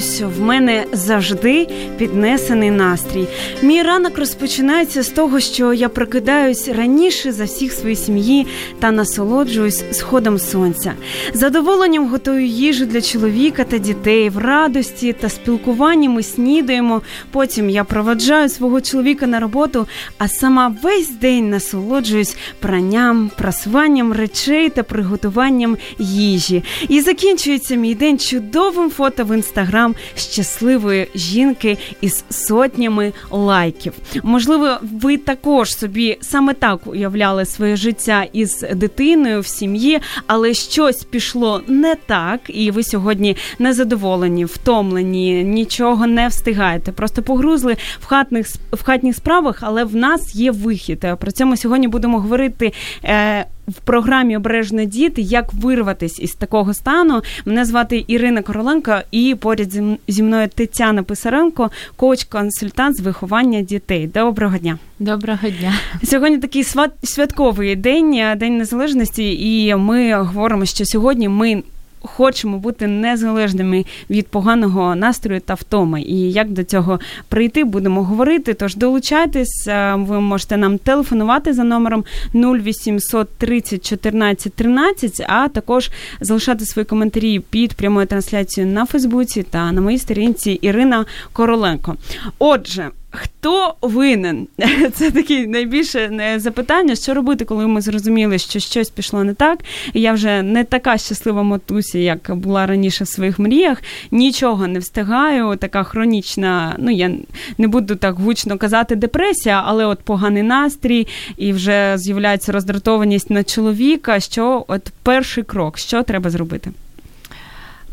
втомлююсь, в мене завжди піднесений настрій. Мій ранок розпочинається з того, що я прокидаюсь раніше за всіх своїй сім'ї та насолоджуюсь сходом сонця. Задоволенням готую їжу для чоловіка та дітей в радості та спілкуванні ми снідаємо. Потім я проводжаю свого чоловіка на роботу, а сама весь день насолоджуюсь пранням, прасуванням речей та приготуванням їжі. І закінчується мій день чудовим фото в інстаграм щасливої жінки із сотнями лайків. Можливо, ви також собі саме так уявляли своє життя із дитиною в сім'ї, але щось пішло не так, і ви сьогодні незадоволені, втомлені, нічого не встигаєте. Просто погрузли в хатних в хатніх справах, але в нас є вихід. Про це ми сьогодні будемо говорити. Е, в програмі Обережно діти, як вирватися із такого стану. Мене звати Ірина Короленко, і поряд зі мною Тетяна Писаренко, коуч-консультант з виховання дітей. Доброго дня. Доброго дня. Сьогодні такий святковий день, день незалежності, і ми говоримо, що сьогодні ми хочемо бути незалежними від поганого настрою та втоми. І як до цього прийти, будемо говорити. Тож долучайтесь, ви можете нам телефонувати за номером 0800 30 14 13, а також залишати свої коментарі під прямою трансляцією на Фейсбуці та на моїй сторінці Ірина Короленко. Отже. Хто винен? Це таке найбільше запитання, що робити, коли ми зрозуміли, що щось пішло не так. Я вже не така щаслива матуся, як була раніше в своїх мріях. Нічого не встигаю. Така хронічна, ну я не буду так гучно казати, депресія, але от поганий настрій, і вже з'являється роздратованість на чоловіка. Що от перший крок, що треба зробити?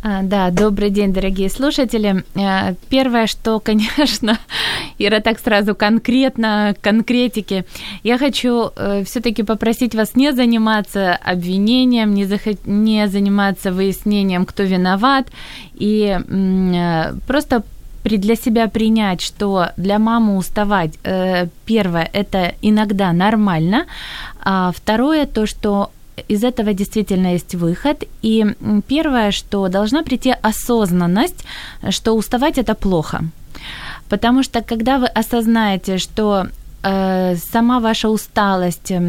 А, да, добрый день, дорогие слушатели. Э, первое, что, конечно, Ира так сразу конкретно, конкретики. Я хочу э, все-таки попросить вас не заниматься обвинением, не, захот... не заниматься выяснением, кто виноват, и э, просто для себя принять, что для мамы уставать, первое, это иногда нормально, а второе, то, что из этого действительно есть выход. И первое, что должна прийти осознанность, что уставать это плохо. Потому что когда вы осознаете, что Э, сама ваша усталость, э,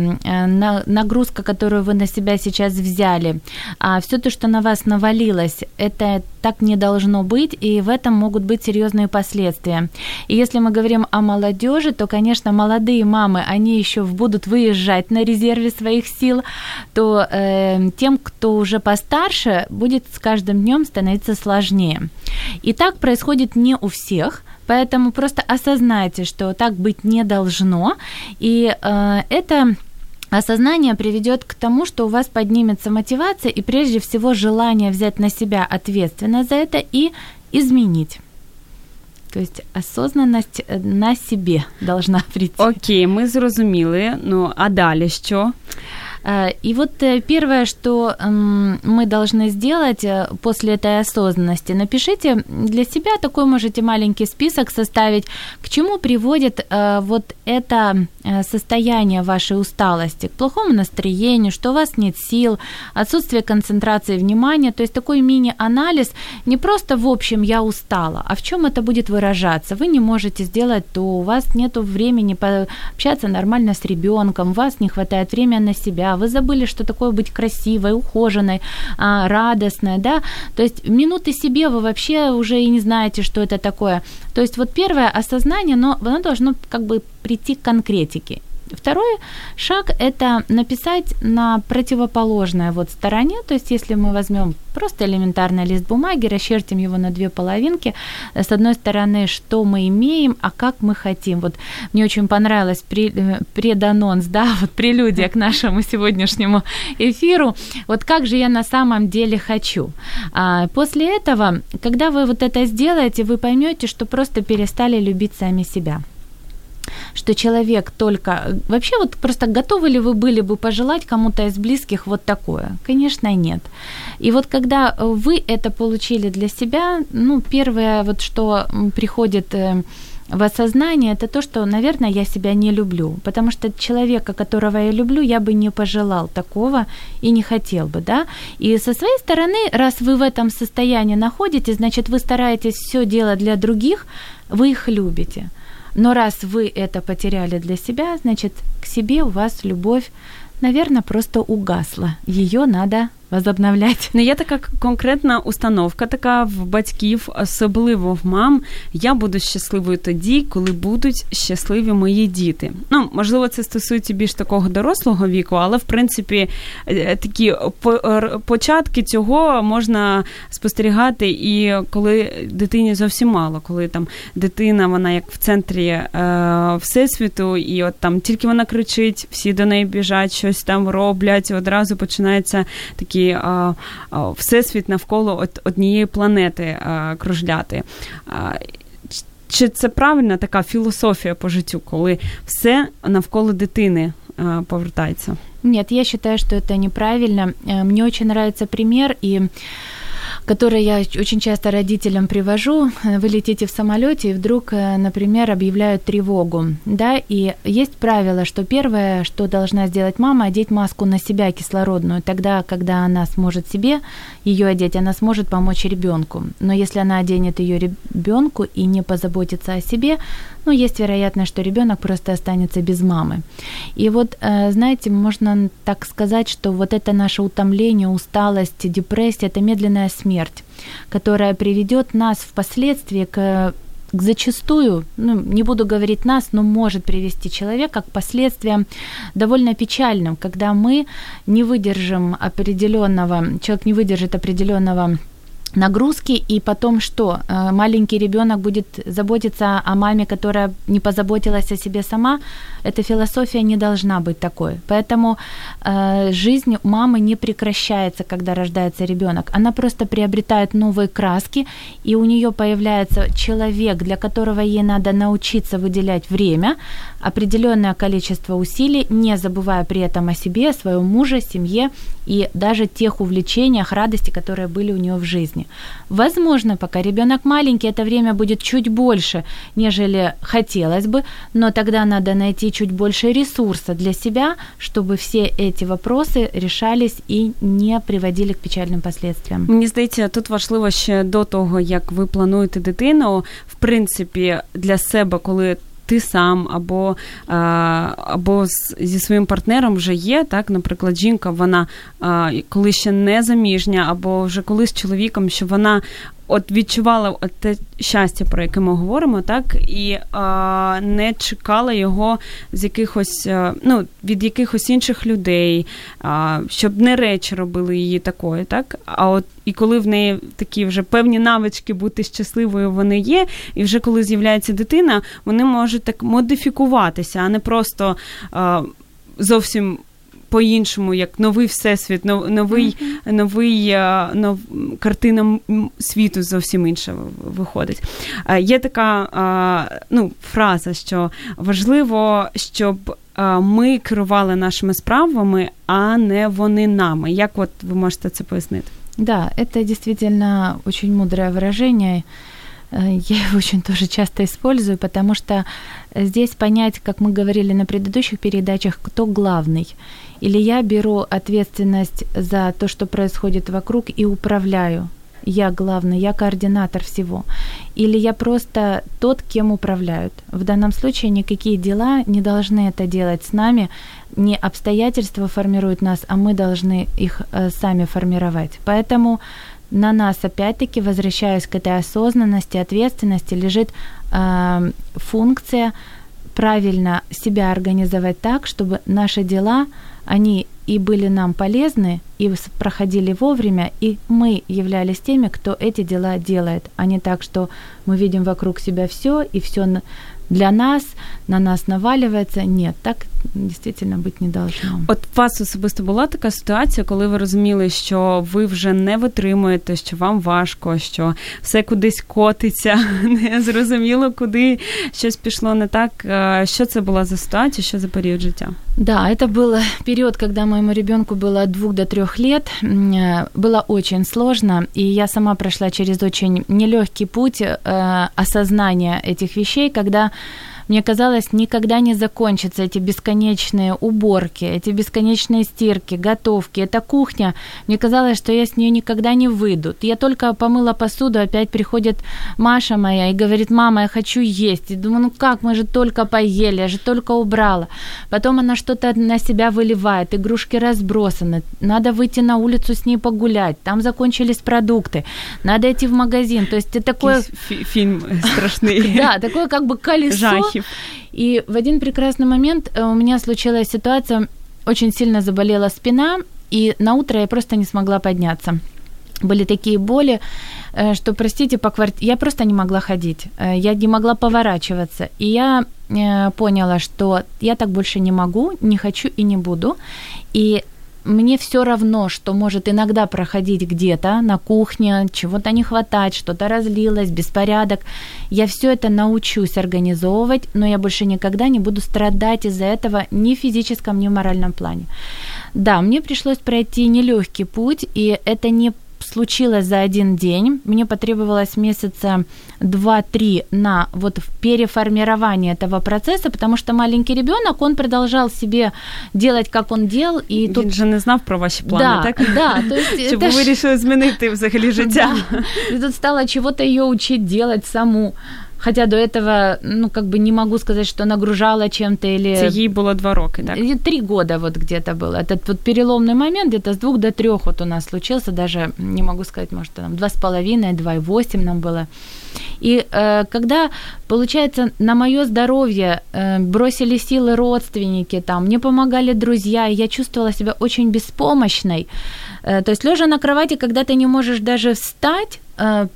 нагрузка, которую вы на себя сейчас взяли, а все то, что на вас навалилось, это так не должно быть, и в этом могут быть серьезные последствия. И если мы говорим о молодежи, то, конечно, молодые мамы, они еще будут выезжать на резерве своих сил, то э, тем, кто уже постарше, будет с каждым днем становиться сложнее. И так происходит не у всех, Поэтому просто осознайте, что так быть не должно. И э, это осознание приведет к тому, что у вас поднимется мотивация и прежде всего желание взять на себя ответственность за это и изменить. То есть осознанность э, на себе должна прийти. Окей, мы зрозуміли. Ну, а далі що? Э, и вот э, первое, что мы должны сделать э, после этой осознанности, напишите для себя такой можете маленький список составить, к чему приводит вот это состояние вашей усталости, к плохому настроению, что у вас нет сил, отсутствие концентрации внимания, то есть такой мини-анализ, не просто в общем я устала, а в чем это будет выражаться. Вы не можете сделать то, у вас нет времени пообщаться нормально с ребенком, у вас не хватает времени на себя, вы забыли, что такое быть красивой, ухоженной, а, радостной, да, то есть минуты себе вы вообще уже и не знаете, что это такое. То есть вот первое осознание, но оно должно как бы прийти к конкретике. Второй шаг – это написать на противоположной вот стороне, то есть если мы возьмем просто элементарный лист бумаги, расчертим его на две половинки, с одной стороны, что мы имеем, а как мы хотим. Вот мне очень понравилось э, преданонс, да, вот прелюдия к нашему сегодняшнему эфиру. Вот как же я на самом деле хочу. А после этого, когда вы вот это сделаете, вы поймете, что просто перестали любить сами себя что человек только... Вообще вот просто готовы ли вы были бы пожелать кому-то из близких вот такое? Конечно, нет. И вот когда вы это получили для себя, ну, первое вот что приходит э, в осознание, это то, что, наверное, я себя не люблю, потому что человека, которого я люблю, я бы не пожелал такого и не хотел бы, да. И со своей стороны, раз вы в этом состоянии находитесь, значит, вы стараетесь все делать для других, вы их любите. Но раз вы это потеряли для себя, значит, к себе у вас любовь, наверное, просто угасла. Ее надо возобновлять. Ну, є така конкретна установка, така в батьків, особливо в мам. Я буду щасливою тоді, коли будуть щасливі мої діти. Ну, можливо, це стосується більш такого дорослого віку, але в принципі е, такі початки цього можна спостерігати і коли дитині зовсім мало, коли там дитина, вона як в центрі е, всесвіту, і от там тільки вона кричить, всі до неї біжать, щось там роблять, одразу починається такі такі а, а, всесвіт навколо однієї планети а, кружляти. Чи це правильна така філософія по життю, коли все навколо дитини повертається? Нет, я считаю, что это неправильно. Мне очень нравится пример, и который я очень часто родителям привожу. Вы летите в самолете и вдруг, э, например, объявляют тревогу, да, и есть правило, что первое, что должна сделать мама, одеть маску на себя кислородную. Тогда, когда она сможет себе ее одеть, она сможет помочь ребенку. Но если она оденет ее ребенку и не позаботится о себе, ну, есть вероятность, что ребенок просто останется без мамы. И вот, э, знаете, можно так сказать, что вот это наше утомление, усталость, депрессия, это медленная смерть, которая приведет нас впоследствии к к зачастую, ну, не буду говорить нас, но может привести человека к последствиям довольно печальным, когда мы не выдержим определенного, человек не выдержит определенного нагрузки, и потом что? Э, маленький ребенок будет заботиться о маме, которая не позаботилась о себе сама. Эта философия не должна быть такой. Поэтому э, жизнь мамы не прекращается, когда рождается ребенок. Она просто приобретает новые краски, и у нее появляется человек, для которого ей надо научиться выделять время, определенное количество усилий, не забывая при этом о себе, о своем муже, семье и даже тех увлечениях, радости, которые были у нее в жизни. Возможно, пока ребенок маленький, это время будет чуть больше, нежели хотелось бы, но тогда надо найти чуть больше ресурса для себя, чтобы все эти вопросы решались и не приводили к печальним последствиям. Мені здається, тут важливо ще до того, як ви плануєте дитину, в принципі, для себе, коли ти сам, або або зі своїм партнером вже є. Так, Наприклад, жінка, вона коли ще не заміжня, або вже коли з чоловіком, що вона от відчувала от те щастя, про яке ми говоримо, так, і а, не чекала його з якихось, ну, від якихось інших людей, а, щоб не речі робили її такою, так. А от і коли в неї такі вже певні навички бути щасливою, вони є, і вже коли з'являється дитина, вони можуть так модифікуватися, а не просто а, зовсім по-іншому, як новий всесвіт, новий mm-hmm. новий нов, картина світу зовсім інша виходить. Є така ну, фраза, що важливо, щоб ми керували нашими справами, а не вони нами. Як от ви можете це пояснити? Да, это действительно очень мудрое выражение. Э, я его очень тоже часто использую, потому что здесь понять, как мы говорили на предыдущих передачах, кто главный. Или я беру ответственность за то, что происходит вокруг и управляю. Я главный, я координатор всего. Или я просто тот, кем управляют. В данном случае никакие дела не должны это делать с нами. Не обстоятельства формируют нас, а мы должны их э, сами формировать. Поэтому на нас опять-таки, возвращаясь к этой осознанности, ответственности, лежит э, функция правильно себя организовать так, чтобы наши дела, они и были нам полезны, и проходили вовремя, и мы являлись теми, кто эти дела делает, а не так, что мы видим вокруг себя все, и все для нас, на нас навалюється. Ні, так дійсно бути не должно. От у вас особисто була така ситуація, коли ви розуміли, що ви вже не витримуєте, що вам важко, що все кудись котиться, не зрозуміло, куди щось пішло не так. Що це була за ситуація, що за період життя? Да, это был период, когда моему ребенку было от двух до трех лет. Было очень сложно, и я сама прошла через очень нелегкий путь э, осознания этих вещей, когда мне казалось, никогда не закончатся эти бесконечные уборки, эти бесконечные стирки, готовки, эта кухня. Мне казалось, что я с нее никогда не выйду. Я только помыла посуду, опять приходит Маша моя и говорит, мама, я хочу есть. И думаю, ну как, мы же только поели, я же только убрала. Потом она что-то на себя выливает, игрушки разбросаны, надо выйти на улицу с ней погулять, там закончились продукты, надо идти в магазин. То есть это такое... Фильм страшный. Да, такое как бы колесо, років. И в один прекрасный момент э, у меня случилась ситуация, очень сильно заболела спина, и на утро я просто не смогла подняться. Были такие боли, э, что, простите, по квартире я просто не могла ходить, э, я не могла поворачиваться. И я поняла, что я так больше не могу, не хочу и не буду. И мне все равно, что может иногда проходить где-то на кухне, чего-то не хватать, что-то разлилось, беспорядок. Я все это научусь организовывать, но я больше никогда не буду страдать из-за этого ни в физическом, ни в моральном плане. Да, мне пришлось пройти нелегкий путь, и это не случилось за один день. Мне потребовалось месяца 2-3 на вот переформирование этого процесса, потому что маленький ребенок, он продолжал себе делать, как он делал. І Він тут же не знав про ваші плани, да, так? Да, то есть Щоб ви вирішили змінити взагалі життя. Да. И тут стала чего-то ее учить делать саму. Хотя до этого, ну, как бы не могу сказать, что нагружала чем-то или... Це їй было два роки, так? Три года вот где-то было. Этот вот переломный момент где-то с двух до трех вот у нас случился, даже не могу сказать, может, там два с половиной, два и восемь нам было. И э, когда, получается, на мое здоровье э, бросили силы родственники, там, мне помогали друзья, и я чувствовала себя очень беспомощной. Э, то есть лежа на кровати, когда ты не можешь даже встать, э,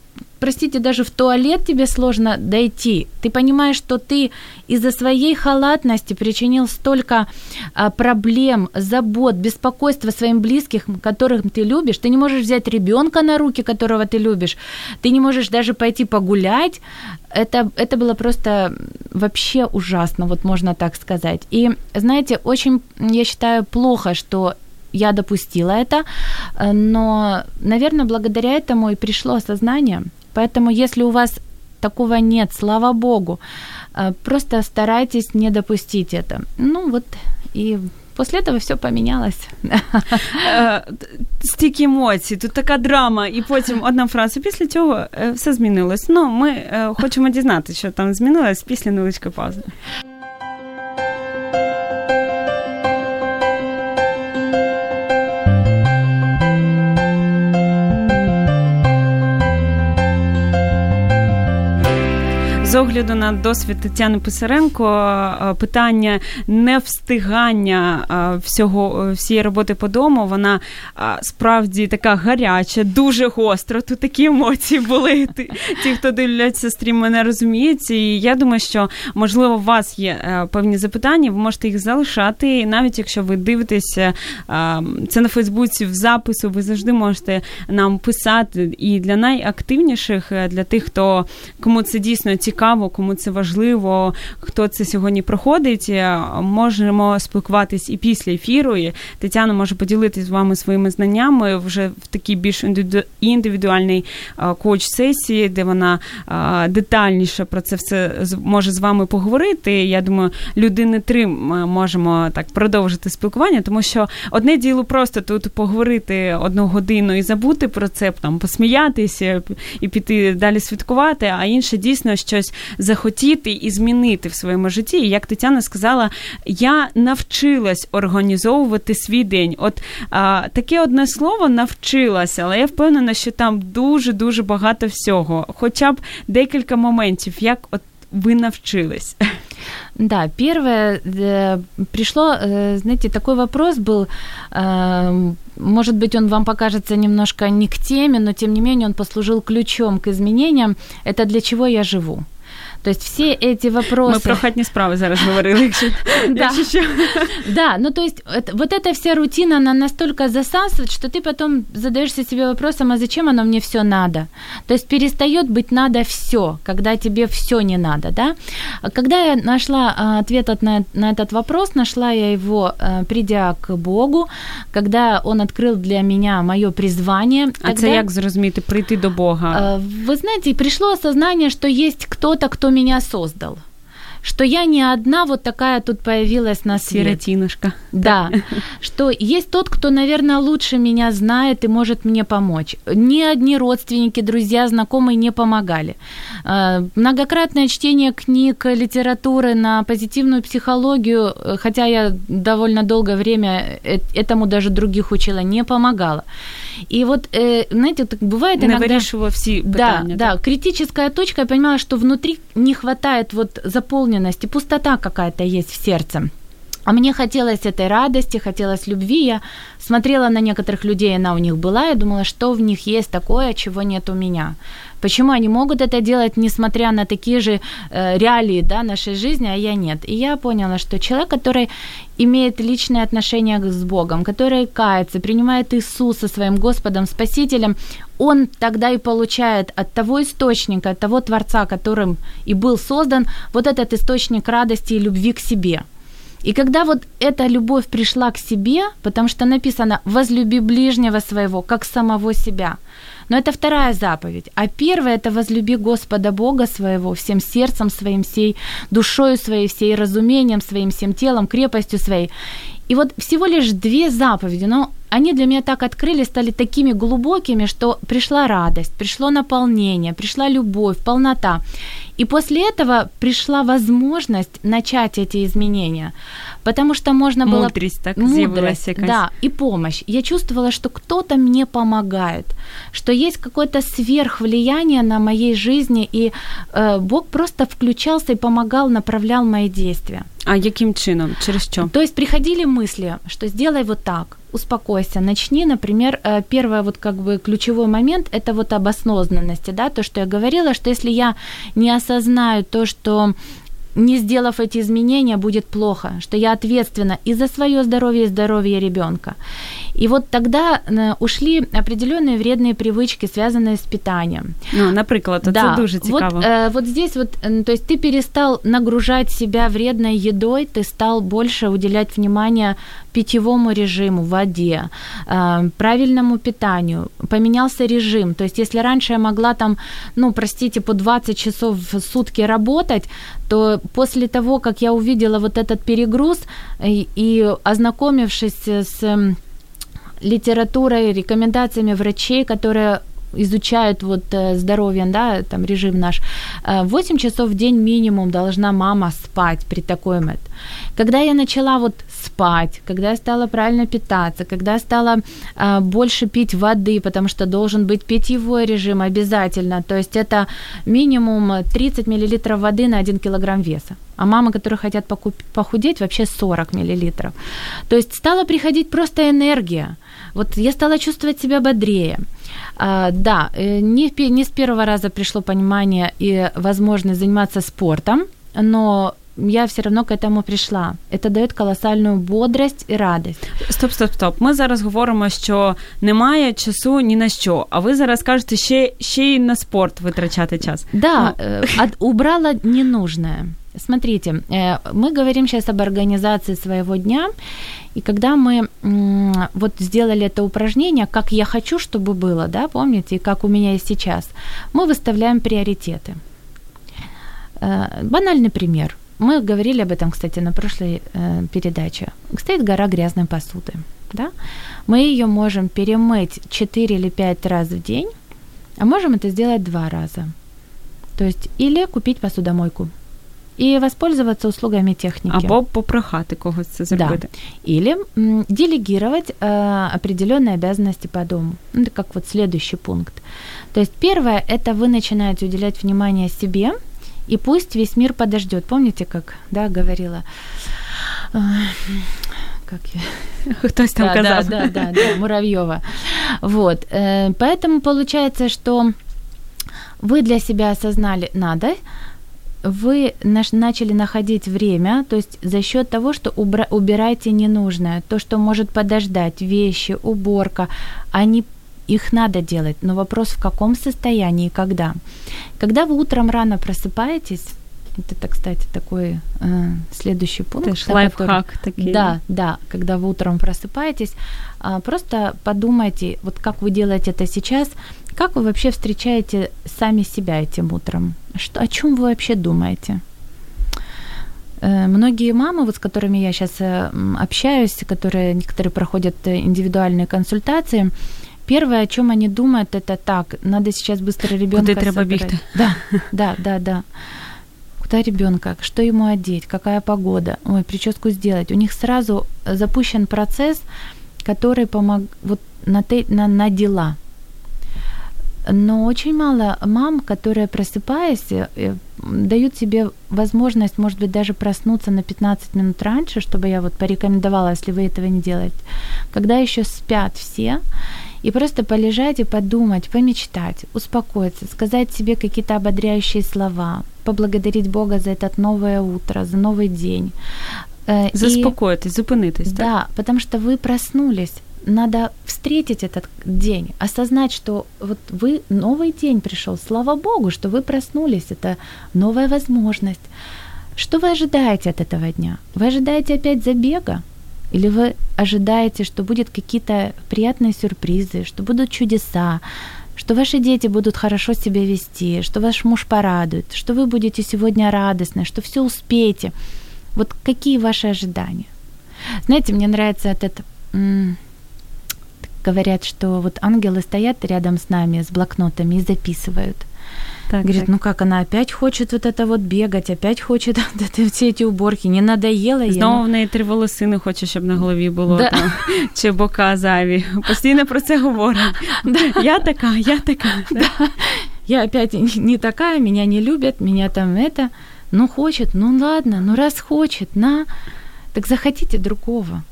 простите, даже в туалет тебе сложно дойти. Ты понимаешь, что ты из-за своей халатности причинил столько а, проблем, забот, беспокойства своим близким, которых ты любишь. Ты не можешь взять ребенка на руки, которого ты любишь. Ты не можешь даже пойти погулять. Это, это было просто вообще ужасно, вот можно так сказать. И, знаете, очень, я считаю, плохо, что я допустила это, но, наверное, благодаря этому и пришло осознание – Поэтому если у вас такого нет, слава богу, э, просто старайтесь не допустить это. Ну вот и Після этого все помінялось. Е, стільки емоцій, тут така драма, і потім одна фраза. Після цього е, все змінилось. Ну, ми е, хочемо дізнатися, що там змінилось після невеличкої паузи. З огляду на досвід Тетяни Писаренко, е, питання невстигання е, всього е, всієї роботи по дому, вона справді така гаряча, дуже гостра. Тут такі емоції були. Ті, хто дивляться стрім, мене розуміють. І я думаю, що можливо у вас є певні запитання, ви можете їх залишати. І навіть якщо ви дивитеся це на Фейсбуці в запису, ви завжди можете нам писати. І для найактивніших, для тих, хто кому це дійсно цікаво цікаво, кому це важливо, хто це сьогодні проходить. Е, можемо спілкуватись і після ефіру. І Тетяна може поділитися з вами своїми знаннями вже в такій більш індивідуальній е, коуч-сесії, де вона е, детальніше про це все може з вами поговорити. Я думаю, людини три ми можемо так продовжити спілкування, тому що одне діло просто тут поговорити одну годину і забути про це, там посміятися і піти далі святкувати, а інше дійсно щось захотіти і змінити в своєму житті. І як Тетяна сказала, я навчилась організовувати свій день. От а, таке одне слово навчилася, але я впевнена, що там дуже дуже багато всього, хоча б декілька моментів, як от ви навчились. Да, первое, э, пришло, э, знаете, такой вопрос был, э, может быть, он вам покажется немножко не к теме, но тем не менее он послужил ключом к изменениям. Это для чего я живу? То есть все эти вопросы... Ми про хатні справи зараз говорили, якщо, Да. Да, ну то есть это- вот эта вся рутина, она настолько засасывает, что ты потом задаешься себе вопросом, а зачем оно мне все надо? То есть перестает быть надо все, когда тебе все не надо, да? А Когда я нашла а, ответ от- на, на этот вопрос, нашла я его, а, придя к Богу, когда Он открыл для меня мое призвание. А це тогда- як зрозуміти, прийти до Бога? Э, Вы знаете, пришло осознание, что есть кто-то, кто меня создал Что я не одна вот такая тут появилась на свет. Сіротінушка. Да, что есть тот, кто, наверное, лучше меня знает и может мне помочь. Ни одни родственники, друзья, знакомые не помогали. Э, Многократное чтение книг, литературы на позитивную психологию, э, хотя я довольно долгое время э- этому даже других учила, не помогало. И вот, э, знаете, так бывает Не иногда... вирішував всі Да, питання. да, критическая точка, я понимала, что внутри не хватает вот заполненности, пустота какая-то есть в сердце. А мне хотелось этой радости, хотелось любви. Я смотрела на некоторых людей, она у них была, и думала, что в них есть такое, чего нет у меня. Почему они могут это делать, несмотря на такие же э, реалии да, нашей жизни, а я нет. И я поняла, что человек, который имеет личное отношение с Богом, который кается, принимает Иисуса своим Господом, Спасителем, он тогда и получает от того источника, от того Творца, которым и был создан, вот этот источник радости и любви к себе. И когда вот эта любовь пришла к себе, потому что написано «возлюби ближнего своего, как самого себя», но это вторая заповедь. А первая – это возлюби Господа Бога своего всем сердцем своим, всей душою своей, всей разумением своим, всем телом, крепостью своей. И вот всего лишь две заповеди, но они для меня так открылись, стали такими глубокими, что пришла радость, пришло наполнение, пришла любовь, полнота. И после этого пришла возможность начать эти изменения, потому что можно было... Мудрість так Мудрость, якась. да, и помощь. Я чувствовала, что кто-то мне помогает, что есть какое-то сверхвлияние на моей жизни, и э, Бог просто включался и помогал, направлял мои действия. А яким чином? Через що? То есть приходили мысли, что сделай вот так, успокойся, начни, например, э, первый вот как бы ключевой момент – это вот об осознанности, да, то, что я говорила, что если я не осознаю то, что не сделав эти изменения, будет плохо, что я ответственна и за свое здоровье, и здоровье ребенка. И вот тогда э, ушли определенные вредные привычки, связанные с питанием. Ну, наприклад, це дуже цікаво. Вот, э, вот здесь вот, то есть ты перестал нагружать себя вредной едой, ты стал больше уделять внимание питьевому режиму, воде, э, правильному питанию, поменялся режим. То есть если раньше я могла там, ну, простите, по 20 часов в сутки работать, то после того, как я увидела вот этот перегруз и, и ознакомившись с литературой, рекомендациями врачей, которые изучают вот э, здоровье, да, там режим наш, э, 8 часов в день минимум должна мама спать при такой мет. Когда я начала вот спать, когда я стала правильно питаться, когда я стала э, больше пить воды, потому что должен быть питьевой режим обязательно, то есть это минимум 30 мл воды на 1 килограмм веса. А мамы, которые хотят покуп- похудеть, вообще 40 миллилитров. То есть стала приходить просто энергия. Вот я стала чувствовать себя бодрее. А, да, э, не, не с первого раза пришло понимание и возможность заниматься спортом, но я все равно к этому пришла. Это дает колоссальную бодрость и радость. Стоп, стоп, стоп. Ми зараз говоримо, що немає часу ні на що. А ви зараз кажете ще, ще й на спорт витрачати час. Да, от- убрала ненужное. Смотрите, э, мы говорим сейчас об организации своего дня, и когда мы вот сделали это упражнение, как я хочу, чтобы было, да, помните, и как у меня есть сейчас, мы выставляем приоритеты. Э, Банальный пример. Мы говорили об этом, кстати, на прошлой э, передаче. Стоит гора грязной посуды, да? Мы ее можем перемыть 4 или 5 раз в день, а можем это сделать два раза. То есть или купить посудомойку и воспользоваться услугами техники. Або попрохати когось це зробити. Или м, делегировать э, определенные обязанности по дому. Ну, Это как вот следующий пункт. То есть первое, это вы начинаете уделять внимание себе И пусть весь мир подождет. Помните, как да, говорила как я? Хтось там да, казав. Да, да, да, да, Муравьева. Вот. Э, поэтому получается, что вы для себя осознали надо, вы начали находить время, то есть за счет того, что убра- убираете ненужное, то, что может подождать, вещи, уборка, они их надо делать, но вопрос в каком состоянии и когда. Когда вы утром рано просыпаетесь, это, кстати, такой э, следующий пункт. Это да, лайфхак который, такие. Да, да, когда вы утром просыпаетесь, э, просто подумайте, вот как вы делаете это сейчас, как вы вообще встречаете сами себя этим утром? Что, о чем вы вообще думаете? Э, многие мамы, вот с которыми я сейчас э, общаюсь, которые некоторые проходят индивидуальные консультации, Первое, о чем они думают, это так, надо сейчас быстро ребенка треба бігти. Да, да, да, да куда ребенка, что ему одеть, какая погода, ой, прическу сделать. У них сразу запущен процесс, который помог вот на, те, на, на дела. Но очень мало мам, которые, просыпаясь, э, дают себе возможность, может быть, даже проснуться на 15 минут раньше, чтобы я вот порекомендовала, если вы этого не делаете, когда еще спят все, и просто полежать и подумать, помечтать, успокоиться, сказать себе какие-то ободряющие слова, поблагодарить Бога за это новое утро, за новый день. Э, Заспокоитесь, зупинитесь. Да, потому что вы проснулись. Надо встретить этот день, осознать, что вот вы новый день пришел. Слава Богу, что вы проснулись. Это новая возможность. Что вы ожидаете от этого дня? Вы ожидаете опять забега? Или вы ожидаете, что будут какие-то приятные сюрпризы, что будут чудеса, что ваши дети будут хорошо себя вести, что ваш муж порадует, что вы будете сегодня радостны, что все успеете. Вот какие ваши ожидания? Знаете, мне нравится этот М- говорят, что вот ангелы стоят рядом с нами с блокнотами и записывают – так, Говорит, так. ну как она опять хочет вот это вот бегать, опять хочет вот это, все эти уборки, не надоело їй. Знову в неї три волосини хоче, щоб на голові було да. там, чи бока зайві. Постійно про це говорить. Да. Я така, я така. Да. Я опять не такая, меня не любят, меня там это. Ну хочет, ну ладно, ну раз хочет, на. Так захотите другого.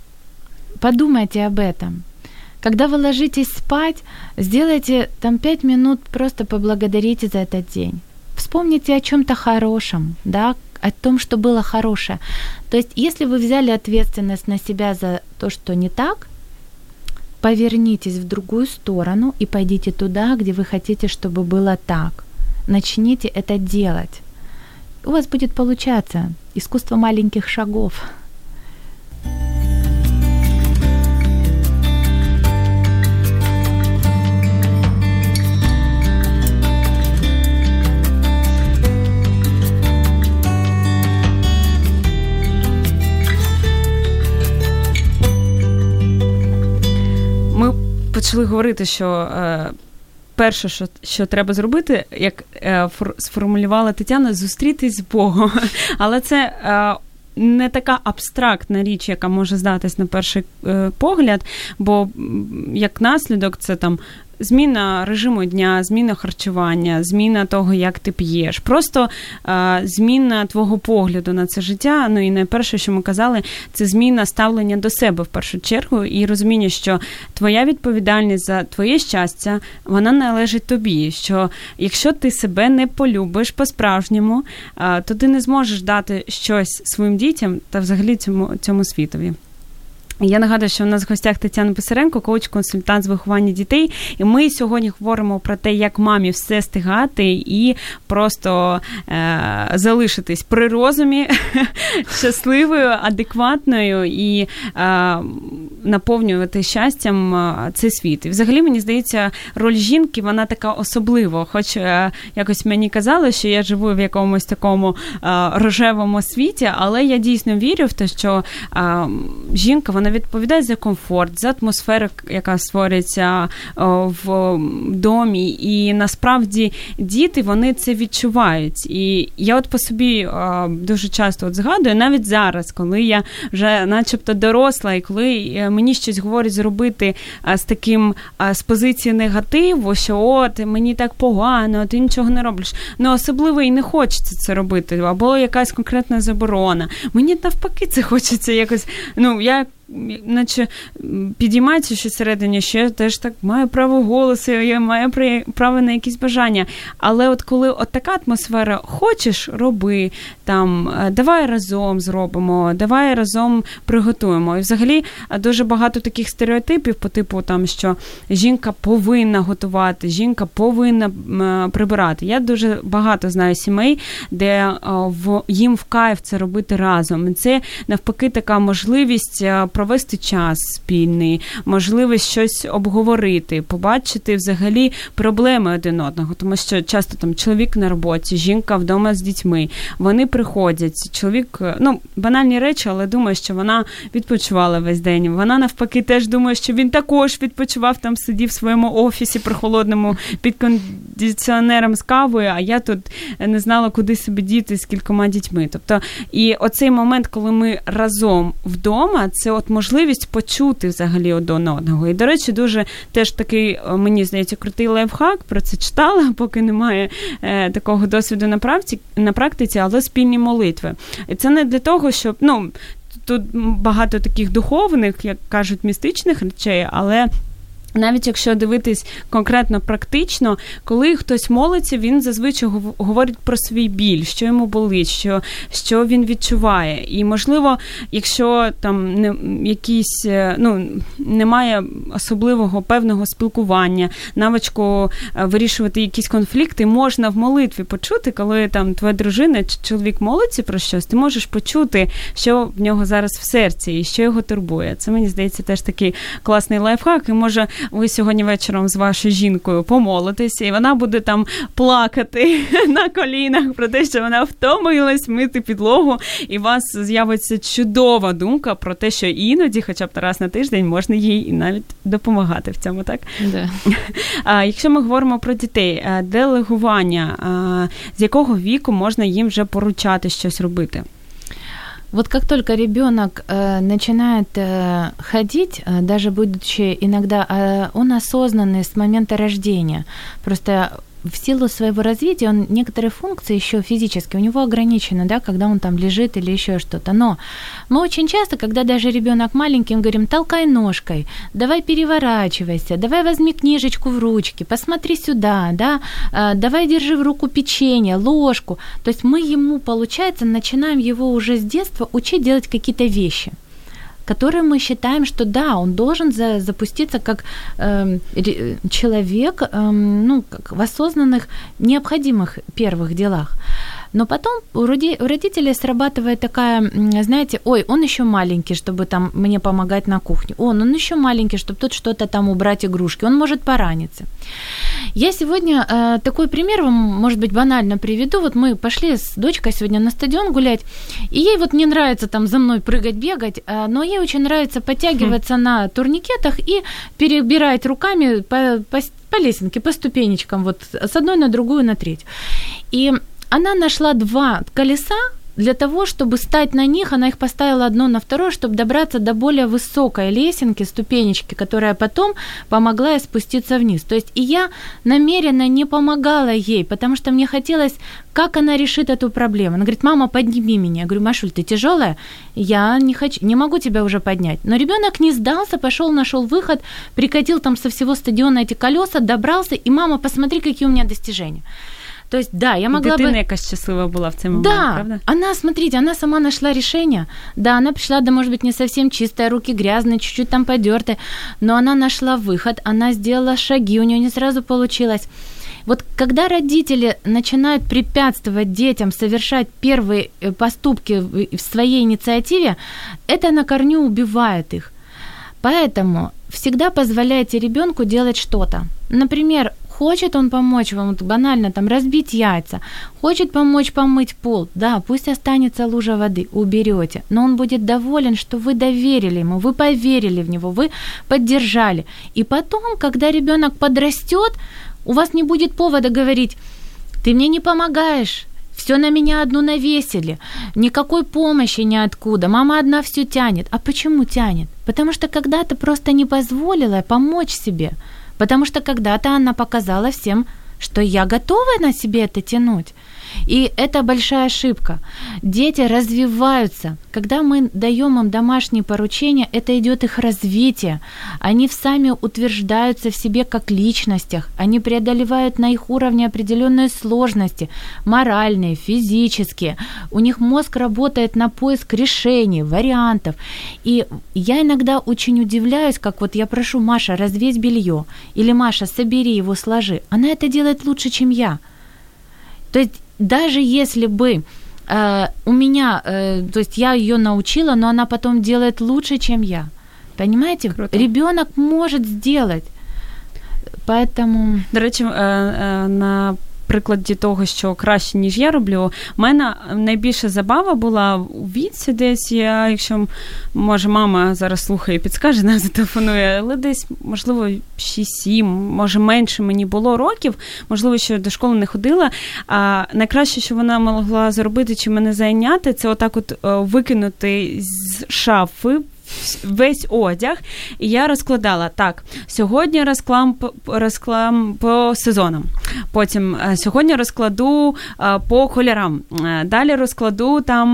Подумайте об этом. Когда вы ложитесь спать, сделайте там пять минут, просто поблагодарите за этот день. Вспомните о чем-то хорошем, да, о том, что было хорошее. То есть, если вы взяли ответственность на себя за то, что не так, повернитесь в другую сторону и пойдите туда, где вы хотите, чтобы было так. Начните это делать. У вас будет получаться искусство маленьких шагов. Почали говорити, що е, перше, що що треба зробити, як е, фор, сформулювала Тетяна, зустрітись з Богом. Але це. Е, не така абстрактна річ, яка може здатись на перший е, погляд, бо як наслідок це там зміна режиму дня, зміна харчування, зміна того, як ти п'єш, просто е, зміна твого погляду на це життя. Ну і найперше, що ми казали, це зміна ставлення до себе в першу чергу, і розуміння, що твоя відповідальність за твоє щастя вона належить тобі. Що якщо ти себе не полюбиш по-справжньому, е, то ти не зможеш дати щось своїм дітям та взагалі цьому цьому світові. Я нагадую, що у нас в гостях Тетяна Писаренко, коуч-консультант з виховання дітей. І ми сьогодні говоримо про те, як мамі все стигати і просто е- залишитись при розумі щасливою, адекватною і е- наповнювати щастям е, цей світ. І взагалі мені здається, роль жінки вона така особлива. Хоч е- якось мені казали, що я живу в якомусь такому е, рожевому світі, але я дійсно вірю в те, що жінка вона відповідає за комфорт, за атмосферу, яка створюється в домі. І насправді діти вони це відчувають. І я от по собі дуже часто от згадую, навіть зараз, коли я вже начебто доросла, і коли мені щось говорить зробити з таким з позиції негативу, що от мені так погано, ти нічого не робиш. Ну особливо і не хочеться це робити, або якась конкретна заборона. Мені навпаки це хочеться якось. Ну я наче підіймається щось всередині, що я теж так маю право голосу, я маю право на якісь бажання. Але от коли от така атмосфера, хочеш, роби там, е, давай разом зробимо, давай разом приготуємо. І взагалі е, дуже багато таких стереотипів по типу там, що жінка повинна готувати, жінка повинна е, прибирати. Я дуже багато знаю сімей, де в їм в кайф це робити разом. Це навпаки така можливість провести час спільний, можливість щось обговорити, побачити взагалі проблеми один одного, тому що часто там чоловік на роботі, жінка вдома з дітьми. Вони приходять. Чоловік, ну банальні речі, але думає, що вона відпочивала весь день. Вона навпаки теж думає, що він також відпочивав там, сидів в своєму офісі прохолодному під кондиціонером з кавою. А я тут не знала, куди себе діти з кількома дітьми. Тобто, і оцей момент, коли ми разом вдома, це от можливість почути взагалі один одного. І, до речі, дуже теж такий, е, мені здається, крутий лайфхак, про це читала, поки немає е, такого досвіду на практиці, на практиці, але спільні молитви. І це не для того, щоб ну. Тут багато таких духовних, як кажуть, містичних речей, але навіть якщо дивитись конкретно практично, коли хтось молиться, він зазвичай говорить про свій біль, що йому болить, що що він відчуває. І можливо, якщо там не якісь е, ну немає особливого певного спілкування, навичку е, вирішувати якісь конфлікти, можна в молитві почути, коли там твоя дружина чи чоловік молиться про щось, ти можеш почути, що в нього зараз в серці і що його турбує. Це мені здається теж такий класний лайфхак, і може ви сьогодні вечором з вашою жінкою помолитеся, і вона буде там плакати на колінах про те, що вона втомилась мити підлогу, і у вас з'явиться чудова думка про те, що іноді, хоча б раз на тиждень, можна їй навіть допомагати в цьому, так? Да. А якщо ми говоримо про дітей, делегування, з якого віку можна їм вже поручати щось робити? Вот как только ребенок э, начинает э, ходить, э, даже будучи иногда, э, он осознанный с момента рождения. Просто в силу своего развития он некоторые функции еще физически у него ограничены, да, когда он там лежит или еще что-то. Но мы очень часто, когда даже ребенок маленький, мы говорим, толкай ножкой, давай переворачивайся, давай возьми книжечку в ручки, посмотри сюда, да, а, давай держи в руку печенье, ложку. То есть мы ему, получается, начинаем его уже с детства учить делать какие-то вещи который мы считаем, что да, он должен за, запуститься как э, человек, э, ну, как в осознанных, необходимых первых делах. Но потом у родителей срабатывает такая, знаете, ой, он еще маленький, чтобы там мне помогать на кухне. Он, он еще маленький, чтобы тут что-то там убрать игрушки. Он может пораниться. Я сегодня э, такой пример вам, может быть, банально приведу. Вот мы пошли с дочкой сегодня на стадион гулять, и ей вот не нравится там за мной прыгать, бегать, э, но ей очень нравится подтягиваться хм. на турникетах и перебирать руками по, по, по лесенке, по ступенечкам, вот с одной на другую, на третью. И она нашла два колеса, для того, чтобы стать на них, она их поставила одно на второе, чтобы добраться до более высокой лесенки, ступенечки, которая потом помогла ей спуститься вниз. То есть и я намеренно не помогала ей, потому что мне хотелось, как она решит эту проблему. Она говорит, мама, подними меня. Я говорю, Машуль, ты тяжелая? Я не хочу, не могу тебя уже поднять. Но ребенок не сдался, пошел, нашел выход, прикатил там со всего стадиона эти колеса, добрался, и мама, посмотри, какие у меня достижения. То есть, да, я могла Дитина бы... якась щаслива была в цей момент, да, правда? она, смотрите, она сама нашла решение. Да, она пришла, да, может быть, не совсем чистая, руки грязные, чуть-чуть там подертые, но она нашла выход, она сделала шаги, у нее не сразу получилось. Вот когда родители начинают препятствовать детям совершать первые э, поступки в своей инициативе, это на корню убивает их. Поэтому всегда позволяйте ребенку делать что-то. Например, Хочет он помочь вам, вот банально, там, разбить яйца, хочет помочь помыть пол, да, пусть останется лужа воды, уберете, но он будет доволен, что вы доверили ему, вы поверили в него, вы поддержали. И потом, когда ребенок подрастет, у вас не будет повода говорить, ты мне не помогаешь, все на меня одну навесили, никакой помощи ниоткуда, мама одна все тянет. А почему тянет? Потому что когда-то просто не позволила помочь себе, потому что когда-то она показала всем, что я готова на себе это тянуть. И это большая ошибка. Дети развиваются. Когда мы даем им домашние поручения, это идет их развитие. Они сами утверждаются в себе как личностях. Они преодолевают на их уровне определенные сложности, моральные, физические. У них мозг работает на поиск решений, вариантов. И я иногда очень удивляюсь, как вот я прошу Маша, развесь белье, или Маша, собери его, сложи. Она это делает лучше, чем я. То есть даже если бы э, у меня, э, то есть я ее научила, но она потом делает лучше, чем я. Понимаете? Ребенок может сделать. Поэтому... До речі, на прикладі того, що краще, ніж я роблю, в мене найбільша забава була у віці десь. Я, якщо може, мама зараз слухає підскаже, не зателефонує, але десь, можливо, 6-7, може менше мені було років, можливо, що до школи не ходила. А найкраще, що вона могла зробити чи мене зайняти, це отак от викинути з шафи весь одяг, і я розкладала так. Сьогодні розклам розклам по сезонам. Потім е, сьогодні розкладу е, по кольорам. Е, далі розкладу там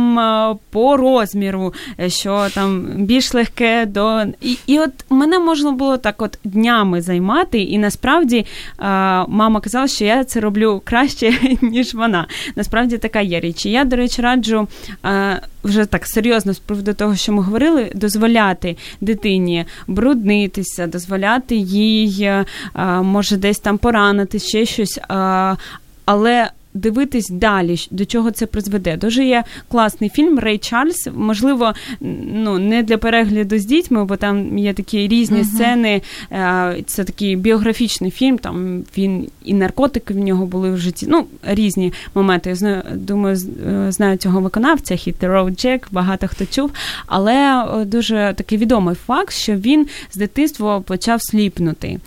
по розміру, що там більш легке до. І і от мене можна було так от днями займати, і насправді мама казала, що я це роблю краще, ніж вона. Насправді така є річ. І Я, до речі, раджу вже так серйозно з приводу того, що ми говорили, дозволяти дитині бруднитися, дозволяти їй, може, десь там поранити ще щось. Але дивитись далі, до чого це призведе. Дуже є класний фільм Рей Чарльз. Можливо, ну не для перегляду з дітьми, бо там є такі різні uh-huh. сцени. Е, це такий біографічний фільм. Там він і наркотики в нього були в житті. Ну, різні моменти. Я знаю, думаю, е, знаю цього виконавця, Hit the Road Jack, багато хто чув. Але е, дуже такий відомий факт, що він з дитинства почав сліпнути.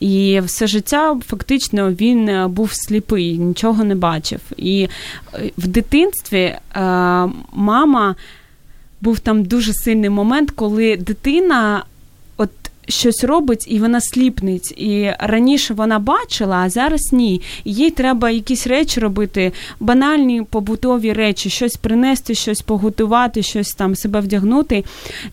І все життя фактично він був сліпий, нічого не бачив бачив. І е, в дитинстві мама був там дуже сильний момент, коли дитина. от Щось робить і вона сліпнить. І раніше вона бачила, а зараз ні. Їй треба якісь речі робити, банальні побутові речі, щось принести, щось поготувати, щось там себе вдягнути.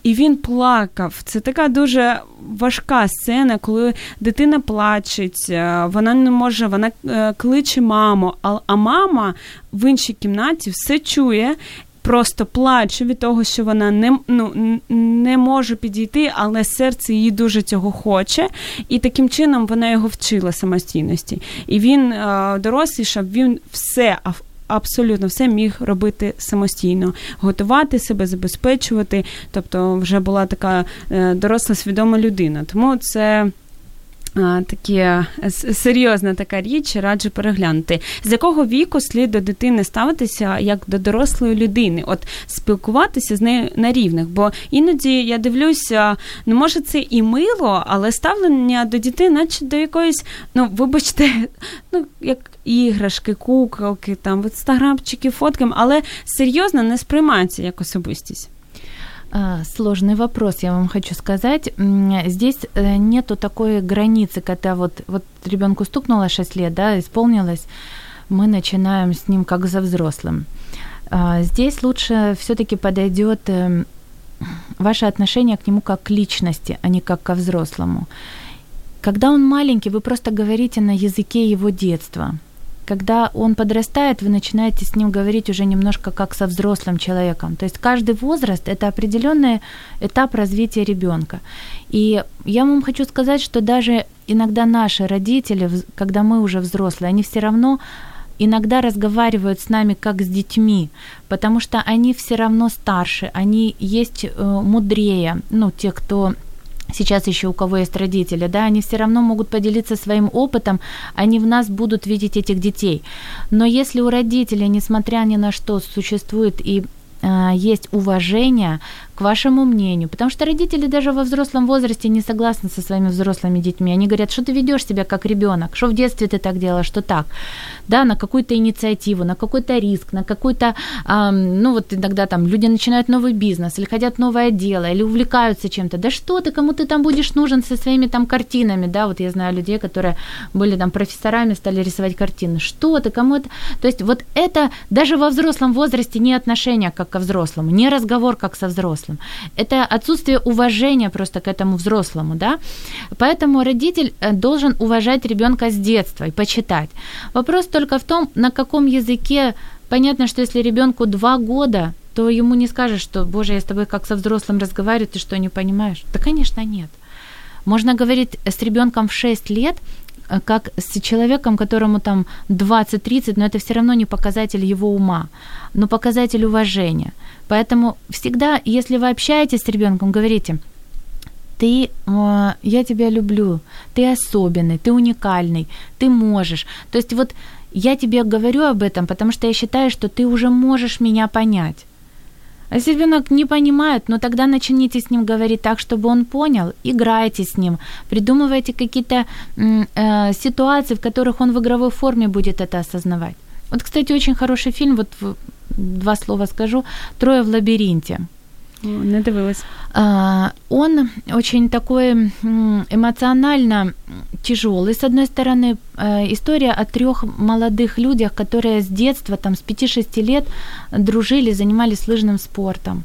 І він плакав. Це така дуже важка сцена, коли дитина плачеть, е, вона не може, вона е, кличе маму, а мама в іншій кімнаті все чує. Просто плаче від того, що вона не ну, не може підійти, але серце її дуже цього хоче, і таким чином вона його вчила самостійності. І він е, дорослішав, він все абсолютно все міг робити самостійно, готувати себе, забезпечувати. Тобто, вже була така е, доросла свідома людина. Тому це. Такі серйозна така річ, раджу переглянути. З якого віку слід до дитини ставитися як до дорослої людини, от спілкуватися з нею на рівних. Бо іноді я дивлюся, ну може це і мило, але ставлення до дітей, наче до якоїсь, ну вибачте, ну як іграшки, куколки, там інстаграмчики, фотки, але серйозно не сприймається як особистість. Сложный вопрос, я вам хочу сказать. Здесь э, нету такой границы, когда вот, вот ребенку стукнуло 6 лет, да, исполнилось, мы начинаем с ним как за взрослым. Здесь лучше все-таки подойдет э, ваше отношение к нему как к личности, а не как ко взрослому. Когда он маленький, вы просто говорите на языке его детства – когда он подрастает, вы начинаете с ним говорить уже немножко как со взрослым человеком. То есть каждый возраст это определенный этап развития ребенка. И я вам хочу сказать, что даже иногда наши родители, когда мы уже взрослые, они все равно иногда разговаривают с нами как с детьми, потому что они все равно старше, они есть э, мудрее, ну, те, кто сейчас еще у кого есть родители, да, они все равно могут поделиться своим опытом, они в нас будут видеть этих детей. Но если у родителей, несмотря ни на что, существует и э, есть уважение к вашему мнению. Потому что родители даже во взрослом возрасте не согласны со своими взрослыми детьми. Они говорят, что ты ведешь себя как ребенок, что в детстве ты так делала, что так. Да, на какую-то инициативу, на какой-то риск, на какой-то, э, ну вот иногда там люди начинают новый бизнес, или хотят новое дело, или увлекаются чем-то. Да что ты, кому ты там будешь нужен со своими там картинами, да, вот я знаю людей, которые были там профессорами, стали рисовать картины. Что ты, кому это? То есть вот это даже во взрослом возрасте не отношение как ко взрослому, не разговор как со взрослым. Это отсутствие уважения просто к этому взрослому, да. Поэтому родитель э, должен уважать ребенка с детства и почитать. Вопрос только в том, на каком языке Понятно, что если ребенку два года, то ему не скажешь, что, боже, я с тобой как со взрослым разговариваю, ты что, не понимаешь? Да, конечно, нет. Можно говорить с ребенком в 6 лет, как с человеком, которому там 20-30, но это все равно не показатель его ума, но показатель уважения. Поэтому всегда, если вы общаетесь с ребенком, говорите, ты, э, я тебя люблю, ты особенный, ты уникальный, ты можешь. То есть вот я тебе говорю об этом, потому что я считаю, что ты уже можешь меня понять. А если ребенок не понимает, ну тогда начните с ним говорить так, чтобы он понял, играйте с ним, придумывайте какие-то э, ситуации, в которых он в игровой форме будет это осознавать. Вот, кстати, очень хороший фильм, вот два слова скажу, «Трое в лабиринте». Не дивилась. Он очень такой эмоционально тяжелый. С одной стороны, э, история о трех молодых людях, которые с детства, там, с 5-6 лет дружили, занимались лыжным спортом.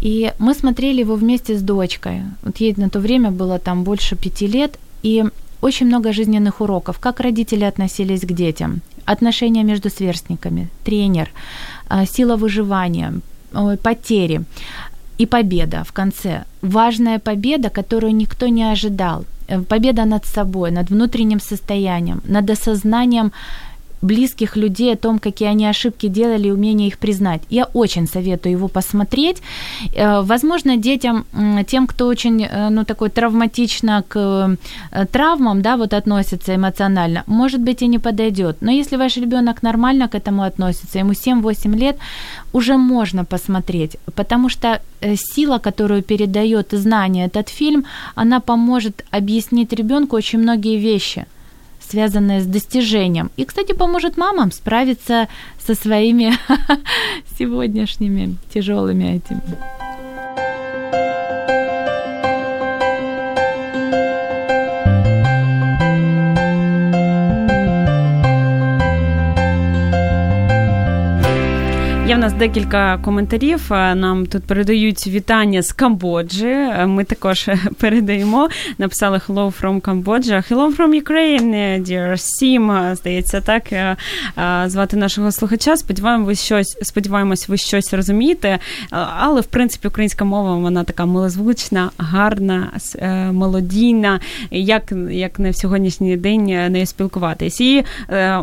И мы смотрели его вместе с дочкой. Вот ей на то время было там больше пяти лет. И очень много жизненных уроков, как родители относились к детям, отношения между сверстниками, тренер, э, сила выживания, потери и победа в конце. Важная победа, которую никто не ожидал. Э, победа над собой, над внутренним состоянием, над осознанием близких людей о том, какие они ошибки делали, умение их признать. Я очень советую его посмотреть. Э, возможно, детям, тем, кто очень, э, ну, такой травматично к э, травмам, да, вот относится эмоционально, может быть, и не подойдет. Но если ваш ребенок нормально к этому относится, ему 7-8 лет, уже можно посмотреть, потому что сила, которую передает знание этот фильм, она поможет объяснить ребенку очень многие вещи – связанное с достижением. И, кстати, поможет мамам справиться со своими сегодняшними тяжелыми этими. Є в нас декілька коментарів. Нам тут передають вітання з Камбоджі. Ми також передаємо. Написали Hello from Cambodia. Hello from Ukraine, dear Sim. Здається, так звати нашого слухача. Сподіваємось, щось сподіваємось, ви щось розумієте. Але в принципі українська мова вона така милозвучна, гарна, мелодійна. Як як не в сьогоднішній день нею спілкуватись. І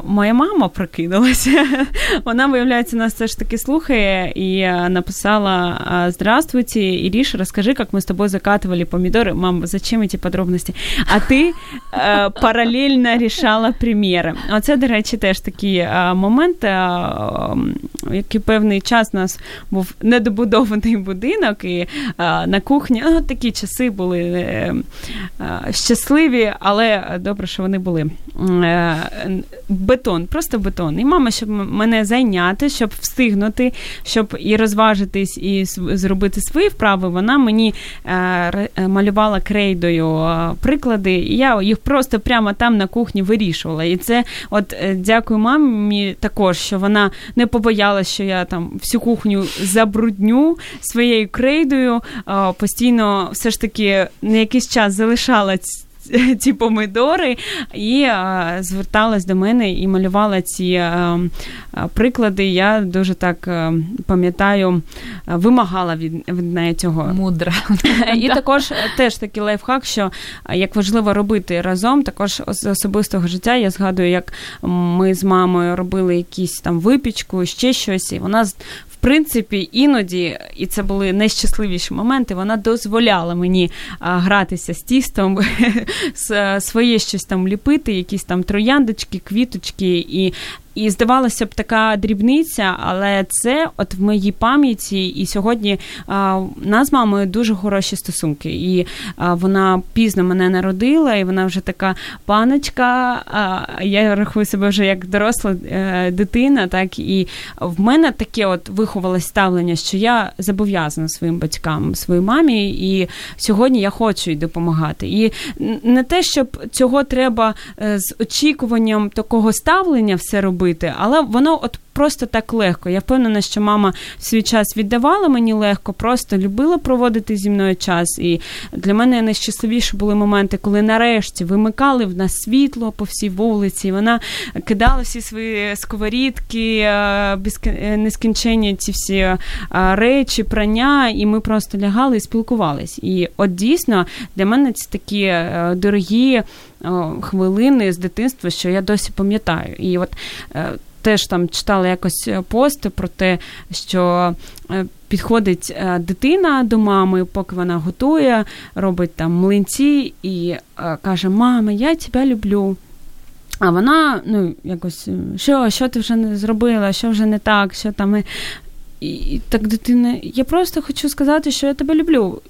моя мама прокинулася. Вона виявляється нас все ж таки слухає и э, написала «Здравствуйте, Ириша, расскажи, как мы с тобой закатывали помидоры». Мам, зачем эти подробности? А ти э, паралельно рішала приміри. Оце, до речі, теж такий э, момент, який певний час у нас був недобудований будинок, і на кухні ну, такі часи були щасливі, але добре, що вони були. Бетон, просто бетон. І мама, щоб мене зайняти, щоб встигнути подумати, щоб і розважитись, і зробити свої вправи, вона мені е, е, малювала крейдою е, приклади, і я їх просто прямо там на кухні вирішувала. І це, от дякую мамі, також що вона не побоялася, що я там всю кухню забрудню своєю крейдою. Постійно все ж таки на якийсь час залишала ці помидори, і а, зверталась до мене і малювала ці а, приклади. Я дуже так пам'ятаю, вимагала від, від неї цього. Мудра. І також теж такий лайфхак, що як важливо робити разом, також з особистого життя я згадую, як ми з мамою робили якісь там випічку, ще щось, і вона принципі, іноді, і це були найщасливіші моменти, вона дозволяла мені гратися з тістом, своє щось там ліпити, якісь там трояндочки, квіточки. І і здавалося б, така дрібниця, але це от в моїй пам'яті, і сьогодні а, нас з мамою дуже хороші стосунки. І а, вона пізно мене народила, і вона вже така паночка. А, я рахую себе вже як доросла е, дитина, так і в мене таке от виховалось ставлення, що я зобов'язана своїм батькам, своїй мамі, і сьогодні я хочу їй допомагати. І не те, щоб цього треба е, з очікуванням такого ставлення все робити робити, але воно от просто так легко. Я впевнена, що мама свій час віддавала мені легко, просто любила проводити зі мною час. І для мене найщасливіші були моменти, коли нарешті вимикали в нас світло по всій вулиці. Вона кидала всі свої сковорідки, е, е, нескінченні ці всі е, речі, прання, і ми просто лягали і спілкувались. І от дійсно для мене це такі дорогі хвилини з дитинства, що я досі пам'ятаю. І от теж там читала якось пости про те, що підходить дитина до мами, поки вона готує, робить там млинці і каже: Мама, я тебе люблю. А вона, ну, якось, що що ти вже не зробила, що вже не так, що там. І, і так дитина, я просто хочу сказати, що я тебе люблю.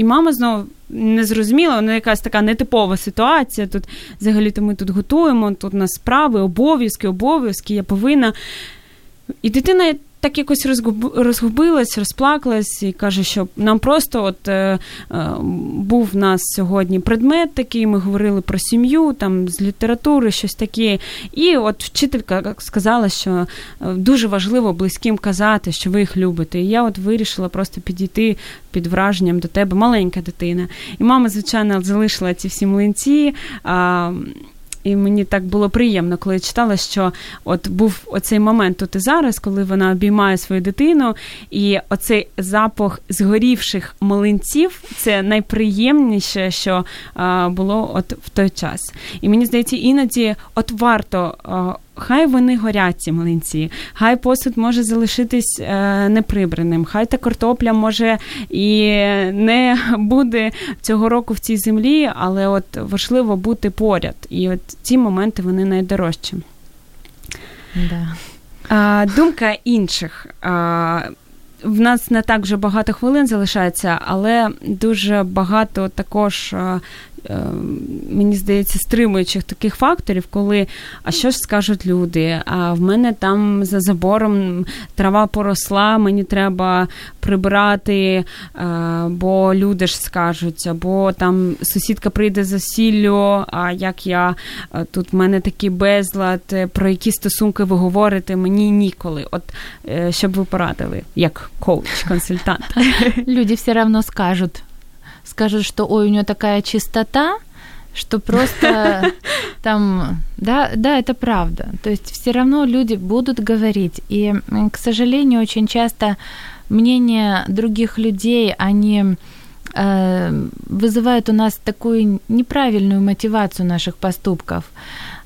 І мама знову не зрозуміла, вона якась така нетипова ситуація. Тут взагалі-то ми тут готуємо, тут у нас справи, обов'язки, обов'язки, я повинна. І дитина так якось розгубилась, розплакалась і каже, що нам просто от е, е, був в нас сьогодні предмет такий, ми говорили про сім'ю, там з літератури, щось таке. І от вчителька сказала, що е, дуже важливо близьким казати, що ви їх любите. І я от вирішила просто підійти під враженням до тебе, маленька дитина. І мама, звичайно, залишила ці всі млинці. А, і мені так було приємно, коли я читала, що от був оцей момент тут і зараз, коли вона обіймає свою дитину, і оцей запах згорівших млинців це найприємніше, що було от в той час. І мені здається, іноді от варто. Хай вони горять ці млинці, хай посуд може залишитись е, неприбраним, хай та картопля може і не буде цього року в цій землі, але от важливо бути поряд. І от ці моменти вони найдорожчі. Да. А, Думка інших. А, в нас не так вже багато хвилин залишається, але дуже багато також мені здається, стримуючих таких факторів, коли а що ж скажуть люди? А в мене там за забором трава поросла, мені треба прибирати, е, бо люди ж скажуть, або там сусідка прийде за сіллю, а як я е, тут в мене такий безлад, про які стосунки ви говорите, мені ніколи. От щоб ви порадили, як коуч, консультант. Люди все одно скажуть скажут, что ой, у нее такая чистота, что просто там, да, да, это правда. То есть все равно люди будут говорить. И, к сожалению, очень часто мнение других людей, они э, вызывают у нас такую неправильную мотивацию наших поступков.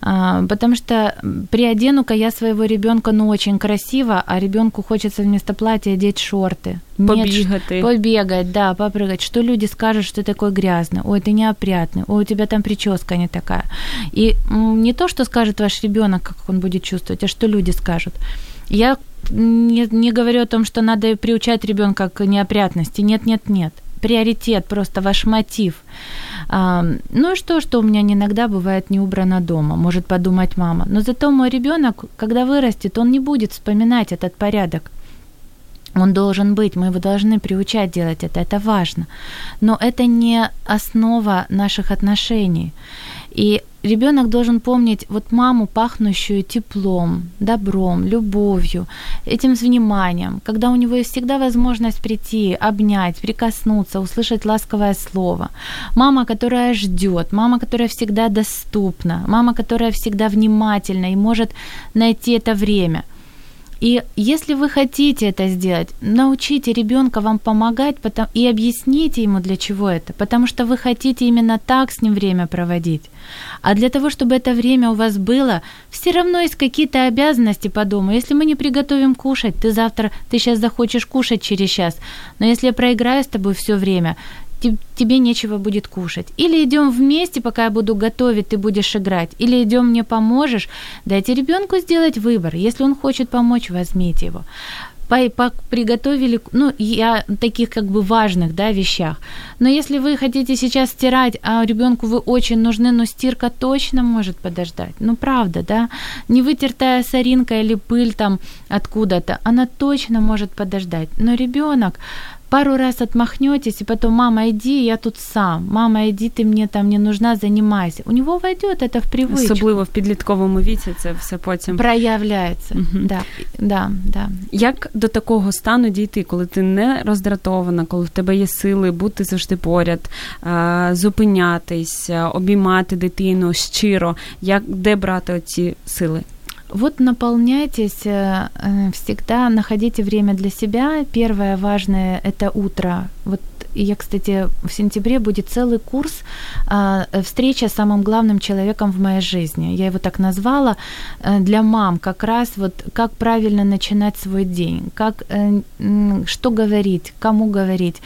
А, потому что приодену-ка я своего ребенка, ну, очень красиво, а ребенку хочется вместо платья одеть шорты. Побегать. Побегать, да, попрыгать. Что люди скажут, что ты такой грязный, ой, ты неопрятный, ой, у тебя там прическа не такая. И не то, что скажет ваш ребенок, как он будет чувствовать, а что люди скажут. Я не, не говорю о том, что надо приучать ребенка к неопрятности. Нет, нет, нет. Приоритет, просто ваш мотив. А, ну и что, что у меня иногда бывает не убрано дома, может подумать мама. Но зато мой ребенок, когда вырастет, он не будет вспоминать этот порядок. Он должен быть, мы его должны приучать делать это, это важно. Но это не основа наших отношений. И ребенок должен помнить вот маму, пахнущую теплом, добром, любовью, этим вниманием, когда у него есть всегда возможность прийти, обнять, прикоснуться, услышать ласковое слово. Мама, которая ждет, мама, которая всегда доступна, мама, которая всегда внимательна и может найти это время – и если вы хотите это сделать, научите ребенка вам помогать потом, и объясните ему, для чего это, потому что вы хотите именно так с ним время проводить. А для того, чтобы это время у вас было, все равно есть какие-то обязанности по дому. Если мы не приготовим кушать, ты завтра, ты сейчас захочешь кушать через час, но если я проиграю с тобой все время, тебе нечего будет кушать. Или идем вместе, пока я буду готовить, ты будешь играть. Или идем, мне поможешь. Дайте ребенку сделать выбор. Если он хочет помочь, возьмите его приготовили, ну, я таких как бы важных, да, вещах. Но если вы хотите сейчас стирать, а ребенку вы очень нужны, но стирка точно может подождать. Ну, правда, да. Не вытертая соринка или пыль там откуда-то, она точно может подождать. Но ребенок, пару раз отмахнетесь, и потом, мама, иди, я тут сам. Мама, иди, ти мені там не нужна, занимайся. У него войдет это в привычку. Особливо в підлітковому віці це все потім проявляється. Угу. Да, да, да. Як до такого стану дійти, коли ти не роздратована, коли в тебе є сили бути завжди поряд, зупинятись, обіймати дитину щиро, як де брати оці сили? Вот наполняйтесь, э, э, всегда находите время для себя. Первое важное – это утро. Вот я, кстати, в сентябре будет целый курс а, встреча с самым главным человеком в моей жизни. Я его так назвала э, для мам, как раз вот как правильно начинать свой день, как что говорить, кому говорить.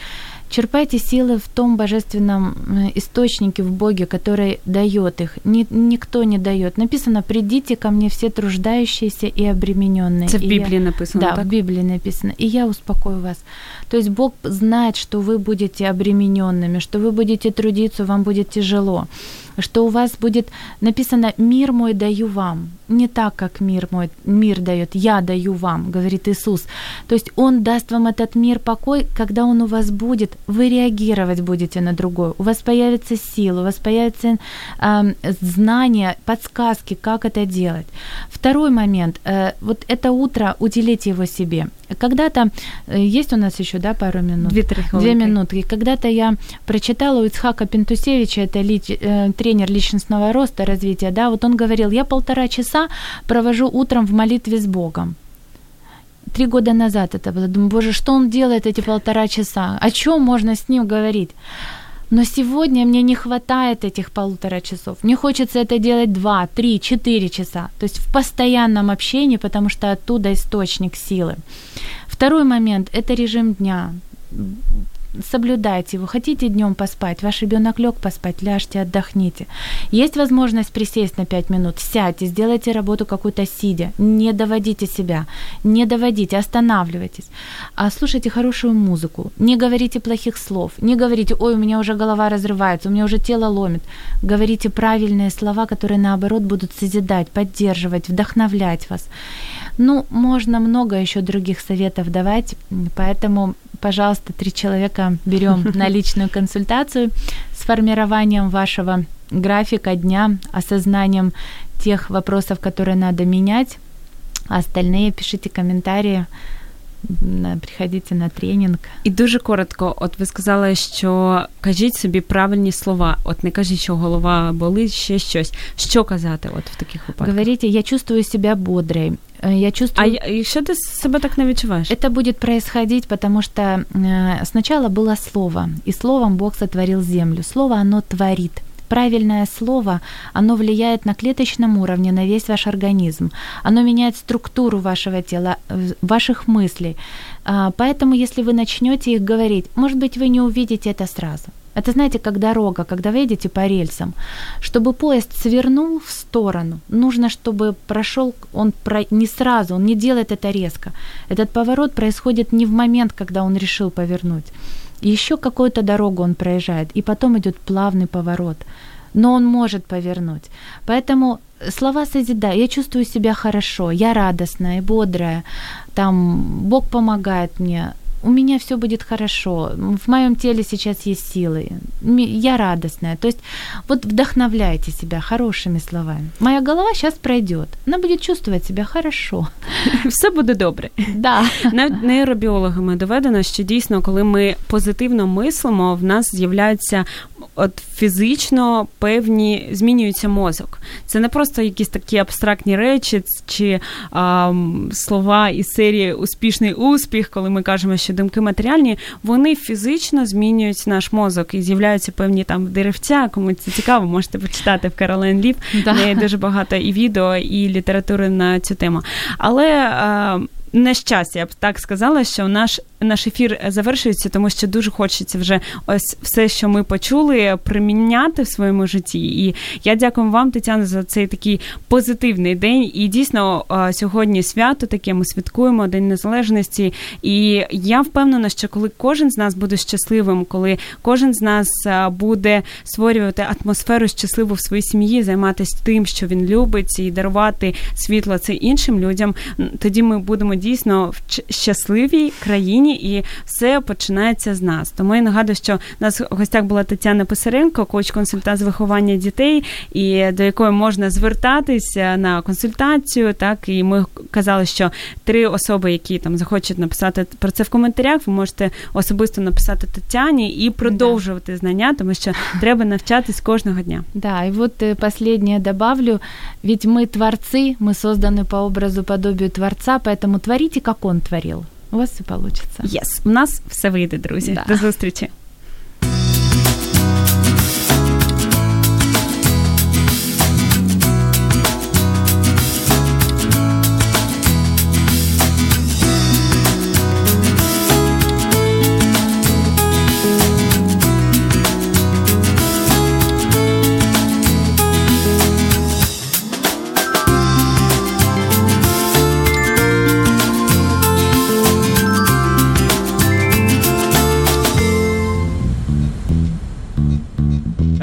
Черпайте силы в том божественном э, источнике, в Боге, который дает их. Ни, никто не дает. Написано, придите ко мне все труждающиеся и обремененные. Это в Библии я... написано, Да, так? в Библии написано. И я успокою вас. То есть Бог знает, что вы будете обремененными, что вы будете трудиться, вам будет тяжело что у вас будет написано «мир мой даю вам». Не так, как мир мой, мир дает, я даю вам, говорит Иисус. То есть Он даст вам этот мир, покой, когда Он у вас будет, вы реагировать будете на другое. У вас появится сила, у вас появится э, знания, подсказки, как это делать. Второй момент. Э, вот это утро уделите его себе. Когда-то, э, есть у нас еще, да, пару минут? Две-три Две минутки. Когда-то я прочитала у Ицхака Пентусевича, это ли, э, тренер личностного роста, развития, да, вот он говорил, я полтора часа провожу утром в молитве с Богом. Три года назад это было. Думаю, боже, что он делает эти полтора часа? О чем можно с ним говорить? Но сегодня мне не хватает этих полутора часов. Мне хочется это делать два, три, четыре часа. То есть в постоянном общении, потому что оттуда источник силы. Второй момент – это режим дня соблюдайте его. Хотите днем поспать, ваш ребенок лег поспать, ляжьте, отдохните. Есть возможность присесть на 5 минут, сядьте, сделайте работу какую-то сидя. Не доводите себя, не доводите, останавливайтесь. А слушайте хорошую музыку, не говорите плохих слов, не говорите, ой, у меня уже голова разрывается, у меня уже тело ломит. Говорите правильные слова, которые наоборот будут созидать, поддерживать, вдохновлять вас. Ну, можно много еще других советов давать, поэтому, пожалуйста, три человека берем на личную консультацию с формированием вашего графика дня, осознанием тех вопросов, которые надо менять. А остальные пишите комментарии приходите на тренінг. І дуже коротко, от ви сказали, що кажіть собі правильні слова. От не кажіть, що голова болить, ще щось. Що казати от в таких випадках? Говорите, я чувствую себя бодрой. Э, я чувствую... А еще ты себя так не відчуваєш? Это будет происходить, потому что э, сначала было слово, и словом Бог сотворил землю. Слово, оно творит правильное слово, оно влияет на клеточном уровне на весь ваш организм. Оно меняет структуру вашего тела, ваших мыслей. А, поэтому, если вы начнете их говорить, может быть, вы не увидите это сразу. Это, знаете, как дорога, когда вы едете по рельсам. Чтобы поезд свернул в сторону, нужно, чтобы прошел он про... не сразу, он не делает это резко. Этот поворот происходит не в момент, когда он решил повернуть. Еще какую-то дорогу он проезжает, и потом идет плавный поворот. Но он может повернуть. Поэтому слова созидают. Я чувствую себя хорошо, я радостная бодрая. Там Бог помогает мне у меня все будет хорошо, в моем теле сейчас есть силы, я радостная. То есть вот вдохновляйте себя хорошими словами. Моя голова сейчас пройдет, она будет чувствовать себя хорошо. Все буде добре. Да. Навіть нейробіологами доведено, що дійсно, коли ми позитивно мислимо, в нас з'являються от фізично певні змінюється мозок. Це не просто якісь такі абстрактні речі чи а, слова із серії успішний успіх, коли ми кажемо, що думки матеріальні, вони фізично змінюють наш мозок і з'являються певні там деревця. Кому це цікаво, можете почитати в Каролен Ліп. Да. Дуже багато і відео, і літератури на цю тему. Але а, на щастя, я б так сказала, що наш наш ефір завершується, тому що дуже хочеться вже ось все, що ми почули, приміняти в своєму житті. І я дякую вам, Тетяна, за цей такий позитивний день. І дійсно сьогодні свято таке ми святкуємо День Незалежності. І я впевнена, що коли кожен з нас буде щасливим, коли кожен з нас буде створювати атмосферу щасливу в своїй сім'ї, займатися тим, що він любить, і дарувати світло це іншим людям, тоді ми будемо дійсно в щасливій країні, і все починається з нас. Тому я нагадую, що у нас в гостях була Тетяна Писаренко, коуч-консультант з виховання дітей, і до якої можна звертатися на консультацію. Так і ми казали, що три особи, які там захочуть написати про це в коментарях, ви можете особисто написати Тетяні і продовжувати да. знання, тому що треба навчатись кожного дня. Да, і от э, последнее добавлю, ведь мы творцы, мы созданы по образу подобию Творца, поэтому творите, как Он творил. У вас все получится. Yes. У нас все вийде, друзі. Да. До зустрічі.